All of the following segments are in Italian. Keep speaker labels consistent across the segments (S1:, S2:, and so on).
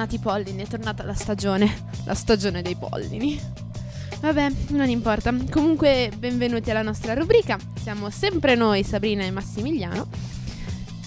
S1: tornati i pollini, è tornata la stagione, la stagione dei pollini. Vabbè, non importa. Comunque, benvenuti alla nostra rubrica. Siamo sempre noi, Sabrina e Massimiliano.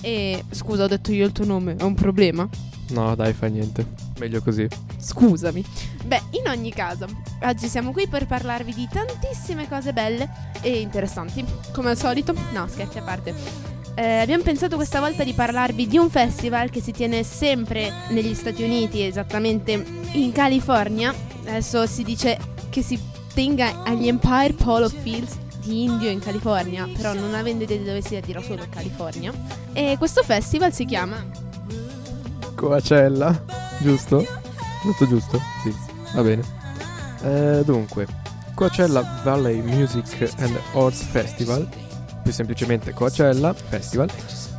S1: E scusa, ho detto io il tuo nome, è un problema?
S2: No, dai, fa niente. Meglio così.
S1: Scusami. Beh, in ogni caso, oggi siamo qui per parlarvi di tantissime cose belle e interessanti. Come al solito, no, scherzi a parte. Eh, abbiamo pensato questa volta di parlarvi di un festival che si tiene sempre negli Stati Uniti, esattamente in California. Adesso si dice che si tenga agli Empire Polo Fields di Indio in California, però non avendo idea di dove sia dirò solo California. E questo festival si chiama
S2: Coacella, giusto? Tutto giusto? Sì, va bene. Eh, dunque, Coachella Valley Music and Arts Festival, più semplicemente Coachella Festival,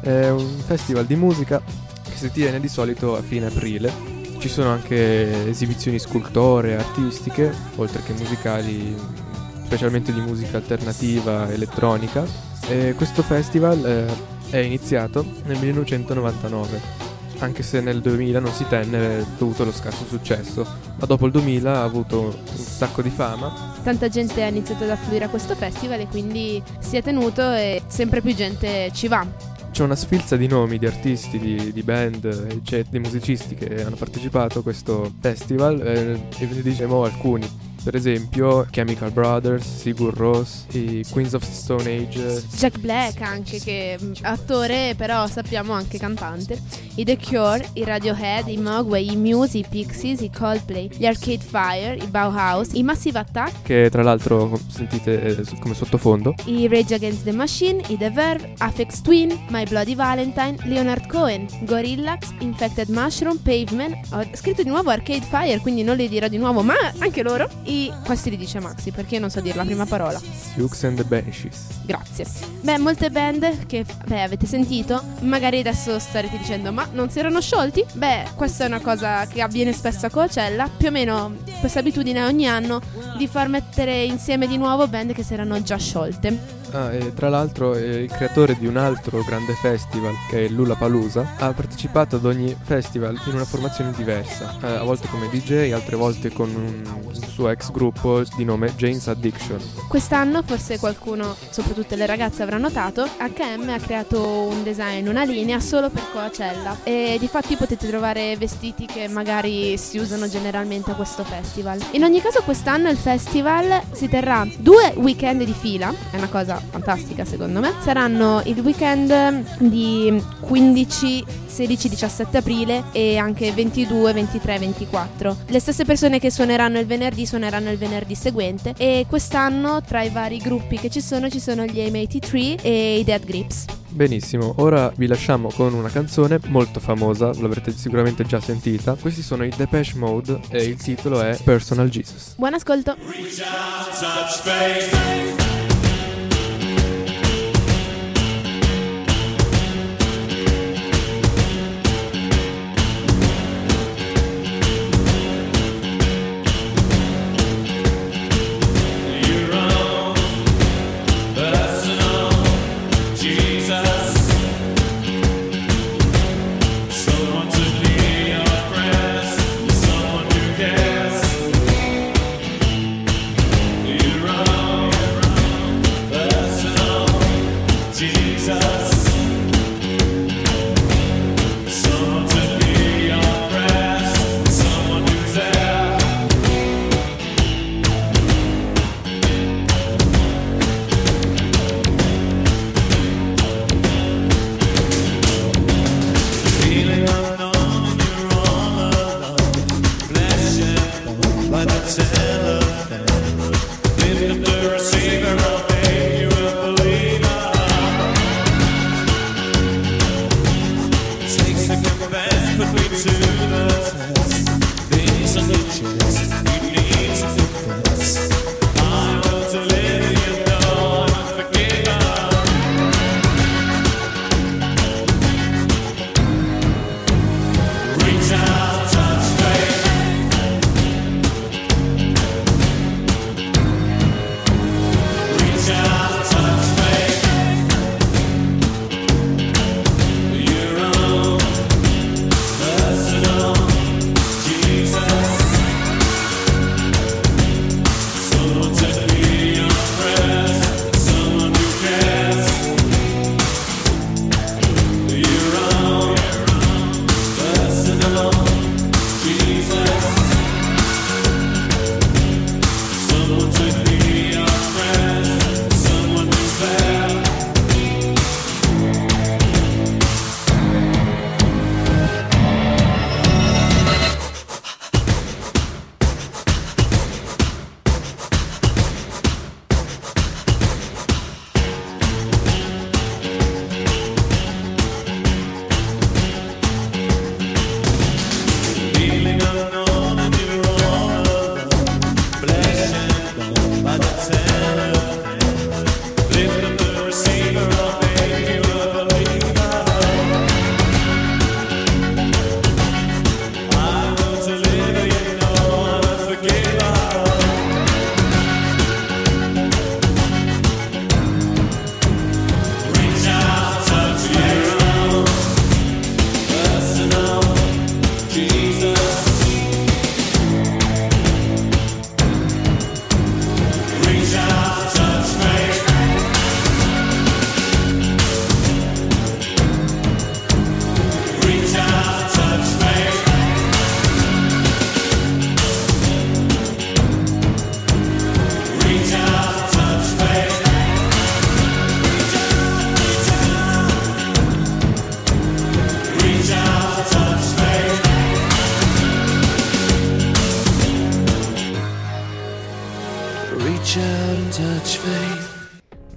S2: è un festival di musica che si tiene di solito a fine aprile. Ci sono anche esibizioni scultoree, artistiche, oltre che musicali, specialmente di musica alternativa, elettronica. E questo festival eh, è iniziato nel 1999 anche se nel 2000 non si tenne dovuto allo scarso successo, ma dopo il 2000 ha avuto un sacco di fama.
S1: Tanta gente ha iniziato ad affluire a questo festival e quindi si è tenuto e sempre più gente ci va.
S2: C'è una sfilza di nomi, di artisti, di, di band, di musicisti che hanno partecipato a questo festival eh, e ve ne diciamo alcuni. Per esempio Chemical Brothers, Sigur Rós, i Queens of Stone Age.
S1: Jack Black anche che è attore però sappiamo anche cantante. I The Cure, i Radiohead, i Mogwai, i Muse, i Pixies, i Coldplay, gli Arcade Fire, i Bauhaus, i Massive Attack.
S2: Che tra l'altro sentite eh, come sottofondo.
S1: I Rage Against the Machine, i The Verve, Afex Twin, My Bloody Valentine, Leonard Cohen, Gorillaz, Infected Mushroom, Pavement. Ho scritto di nuovo Arcade Fire quindi non li dirò di nuovo ma anche loro. I questi li dice Maxi perché io non so dire la prima parola.
S2: Sioux and the Banshees.
S1: Grazie. Beh, molte band che beh, avete sentito, magari adesso starete dicendo "Ma non si erano sciolti?". Beh, questa è una cosa che avviene spesso a Coachella, più o meno questa abitudine ogni anno di far mettere insieme di nuovo band che si erano già sciolte.
S2: Ah, tra l'altro eh, il creatore di un altro grande festival che è Lula Palusa ha partecipato ad ogni festival in una formazione diversa, eh, a volte come DJ, altre volte con un suo ex gruppo di nome Jane's Addiction.
S1: Quest'anno forse qualcuno, soprattutto le ragazze, avrà notato, HM ha creato un design, una linea solo per Coachella e di fatti potete trovare vestiti che magari si usano generalmente a questo festival. In ogni caso quest'anno il festival si terrà due weekend di fila, è una cosa fantastica secondo me. Saranno il weekend di 15, 16, 17 aprile e anche 22, 23, 24. Le stesse persone che suoneranno il venerdì suoneranno il venerdì seguente e quest'anno tra i vari gruppi che ci sono ci sono gli M83 e i Dead Grips.
S2: Benissimo, ora vi lasciamo con una canzone molto famosa, l'avrete sicuramente già sentita. Questi sono i Depeche Mode e il titolo è Personal Jesus.
S1: Buon ascolto!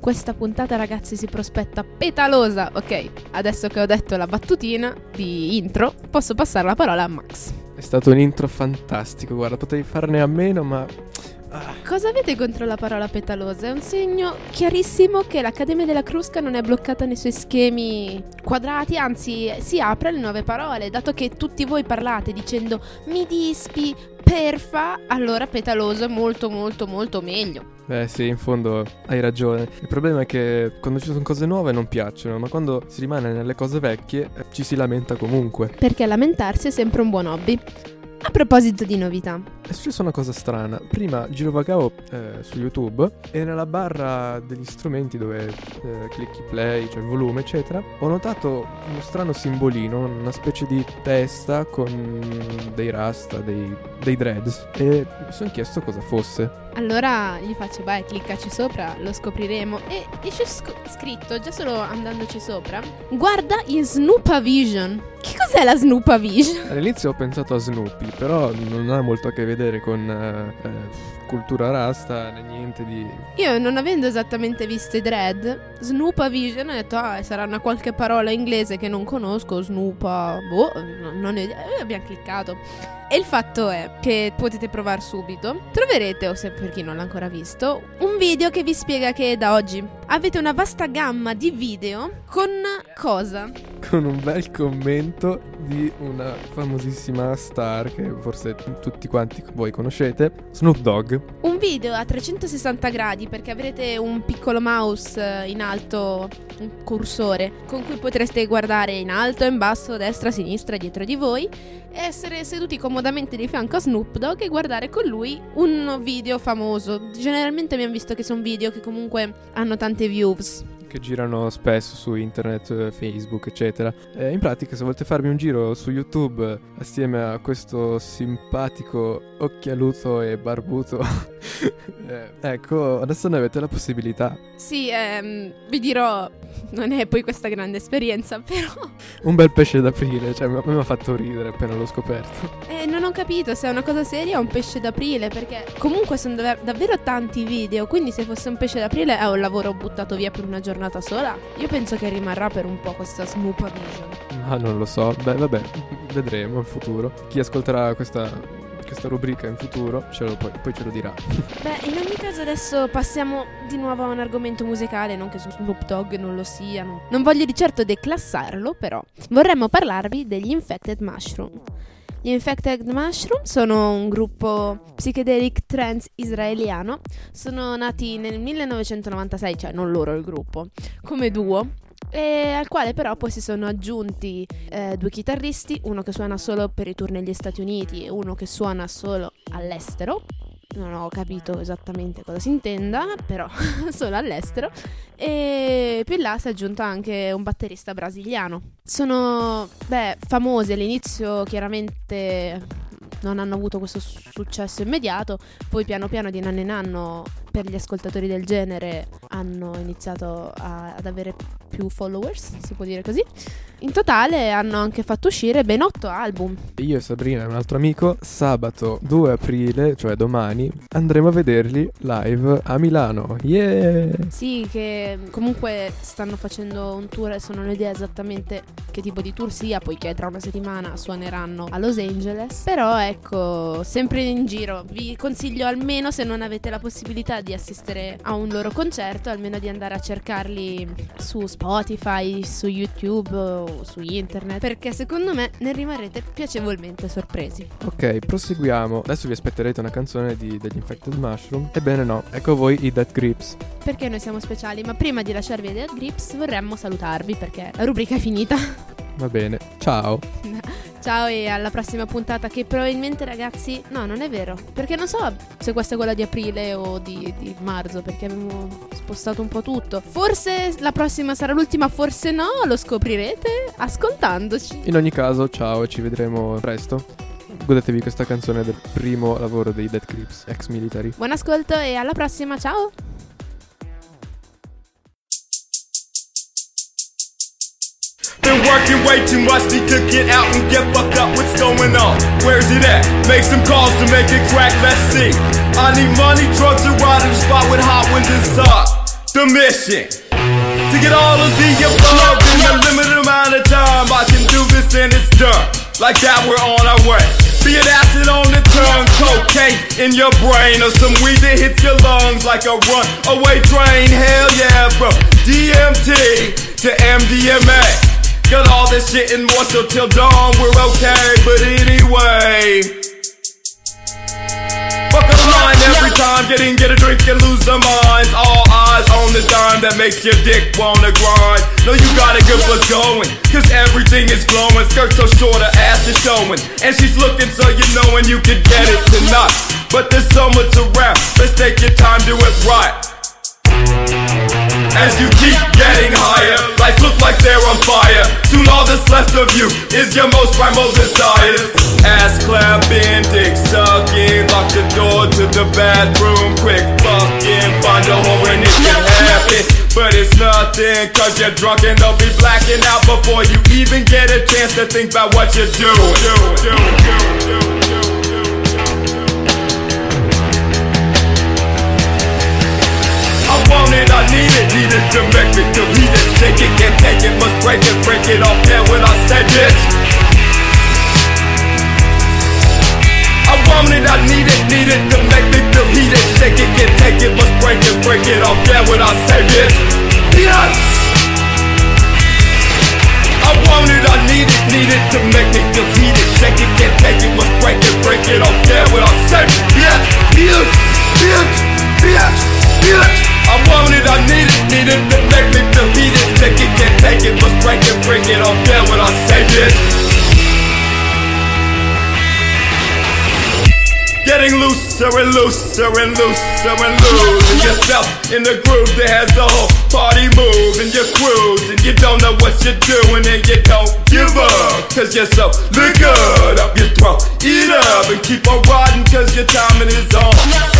S1: Questa puntata, ragazzi, si prospetta petalosa. Ok, adesso che ho detto la battutina di intro, posso passare la parola a Max.
S2: È stato un intro fantastico, guarda, potevi farne a meno, ma... Ah,
S1: Cosa avete contro la parola petalosa? È un segno chiarissimo che l'Accademia della Crusca non è bloccata nei suoi schemi quadrati, anzi si apre alle nuove parole. Dato che tutti voi parlate dicendo mi dispi, perfa, allora petaloso è molto molto molto meglio.
S2: Beh sì, in fondo hai ragione. Il problema è che quando ci sono cose nuove non piacciono, ma quando si rimane nelle cose vecchie eh, ci si lamenta comunque.
S1: Perché lamentarsi è sempre un buon hobby. A proposito di novità,
S2: È successa una cosa strana. Prima girovagavo eh, su YouTube e nella barra degli strumenti dove eh, clicchi play, cioè il volume, eccetera, ho notato uno strano simbolino, una specie di testa con dei rasta, dei, dei dreads. E mi sono chiesto cosa fosse.
S1: allora gli faccio vai, cliccaci sopra, lo scopriremo. E esce sc- scritto, già solo andandoci sopra, guarda in Snoopavision. Che cos'è la Snoopavision?
S2: All'inizio ho pensato a Snoopy, però non ha molto a che vedere con eh, eh, cultura rasta né niente di...
S1: Io non avendo esattamente visto i dread, Snoopavision ho detto ah sarà una qualche parola inglese che non conosco, Snoopa, boh, non, non ho idea. E abbiamo cliccato. E il fatto è che potete provare subito. Troverete, o se per chi non l'ha ancora visto, un video che vi spiega che da oggi avete una vasta gamma di video con cosa?
S2: con un bel commento di una famosissima star che forse tutti quanti voi conoscete, Snoop Dogg.
S1: Un video a 360 gradi perché avrete un piccolo mouse eh, in alto, un cursore, con cui potreste guardare in alto, in basso, destra, sinistra, dietro di voi e essere seduti comodamente di fianco a Snoop Dogg e guardare con lui un video famoso. Generalmente abbiamo visto che sono video che comunque hanno tante views.
S2: Che girano spesso su internet, eh, Facebook, eccetera. Eh, in pratica, se volete farvi un giro su YouTube eh, assieme a questo simpatico occhialuto e barbuto, eh, ecco, adesso ne avete la possibilità.
S1: Sì, ehm, vi dirò, non è poi questa grande esperienza, però
S2: Un bel pesce d'aprile, cioè mi mi ha fatto ridere appena l'ho scoperto.
S1: Eh, non ho capito se è una cosa seria o un pesce d'aprile, perché comunque sono dav- davvero tanti video, quindi se fosse un pesce d'aprile è un lavoro buttato via per una giornata sola. Io penso che rimarrà per un po' questa Snoopa Vision.
S2: Ma non lo so, beh vabbè, vedremo in futuro. Chi ascolterà questa, questa rubrica in futuro poi, poi ce lo dirà.
S1: Beh, in ogni caso adesso passiamo di nuovo a un argomento musicale, non che Snoop Dogg non lo sia. non- Non voglio di certo declassarlo, però vorremmo parlarvi degli Infected Mushroom. Gli Infected Mushroom sono un gruppo psychedelic trance israeliano. Sono nati nel 1996, cioè non loro il gruppo, come duo. E al quale però poi si sono aggiunti eh, due chitarristi, uno che suona solo per i tour negli Stati Uniti e uno che suona solo all'estero. Non ho capito esattamente cosa si intenda, però solo all'estero. E più in là si è aggiunto anche un batterista brasiliano. Sono, beh, famosi all'inizio, chiaramente non hanno avuto questo su- successo immediato, poi piano piano di anno in anno per gli ascoltatori del genere hanno iniziato a- ad avere più followers, si può dire così. In totale hanno anche fatto uscire ben otto album.
S2: Io e Sabrina e un altro amico, sabato 2 aprile, cioè domani, andremo a vederli live a Milano. Yeah!
S1: Sì, che comunque stanno facendo un tour, adesso non ho idea esattamente che tipo di tour sia, poiché tra una settimana suoneranno a Los Angeles. Però ecco, sempre in giro, vi consiglio almeno se non avete la possibilità di assistere a un loro concerto, almeno di andare a cercarli su Spotify, su YouTube o su internet, perché secondo me ne rimarrete piacevolmente sorpresi.
S2: Ok, proseguiamo. Adesso vi aspetterete una canzone di, degli Infected Mushroom. Ebbene no, ecco voi i Dead Grips.
S1: Perché noi siamo speciali, ma prima di lasciarvi Dead Grips vorremmo salutarvi perché la rubrica è finita.
S2: Va bene, ciao.
S1: Ciao e alla prossima puntata che probabilmente ragazzi... No, non è vero. Perché non so se questa è quella di aprile o di, di marzo, perché abbiamo spostato un po' tutto. Forse la prossima sarà l'ultima, forse no, lo scoprirete ascoltandoci.
S2: In ogni caso, ciao e ci vedremo presto. Godetevi questa canzone del primo lavoro dei Dead Grips, ex military.
S1: Buon ascolto e alla prossima, ciao!
S3: Working way too much, need to get out and get fucked up. What's going on? Where's it at? Make some calls to make it crack, let's see. I need money, drugs, and ride in the spot with hot ones inside. The mission. To get all of the above in a limited amount of time, I can do this and it's done. Like that, we're on our way. Be it acid on the tongue, cocaine in your brain, or some weed that hits your lungs like a runaway train. Hell yeah, from DMT to MDMA. Got all this shit and more, so till dawn we're okay. But anyway. Fuck a line every time, getting get a drink and lose their minds. All eyes on the dime that makes your dick wanna grind. No, you gotta get what's going, cause everything is glowing. Skirt so short, her ass is showing. And she's looking so you know and you can get it tonight. But there's so much around, let's take your time, do it right. As you keep getting higher, life look like they're on fire. Soon all that's left of you is your most primal desires. Ass clapping, dick sucking, lock the door to the bathroom. Quick fucking, find a hole when it can happen. But it's nothing, cause you're drunk and they'll be blacking out before you even get a chance to think about what you do. do, do, do, do, do. It, need it to make me delete it. Shake it, can't take it, must break it, break it off there when I said it. I want it, I need it, need it to make me feel heated. Shake it, can't take it, must break it, break it off there when I said it. Yes! I want it, I need it, need it to make me feel heated. Shake it, can't take it, must break it, break it off there when I said it. Yes, yes, yes, yes, and looser and looser and losing yourself in the groove that has the whole party moving. You're cruising, you don't know what you're doing and you don't give up. Cause you're so liquored up your throat. Eat up and keep on riding cause your timing is on.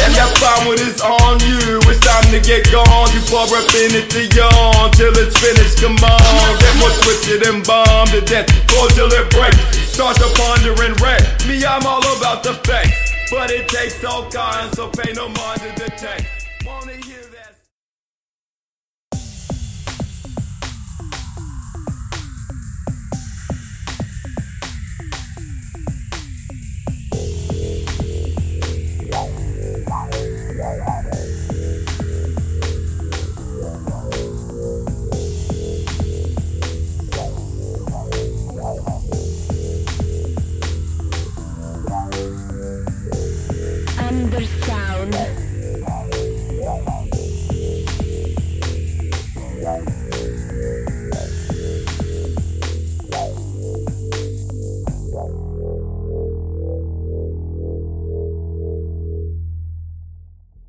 S3: And that fine when it's on you, it's time to get gone. You pour up in it to yawn till it's finished. Come on, get more twisted and bombed to death. Go till it breaks. Start to ponder and wreck. Me, I'm all about the facts. But it takes all kinds, so pay no mind to the text.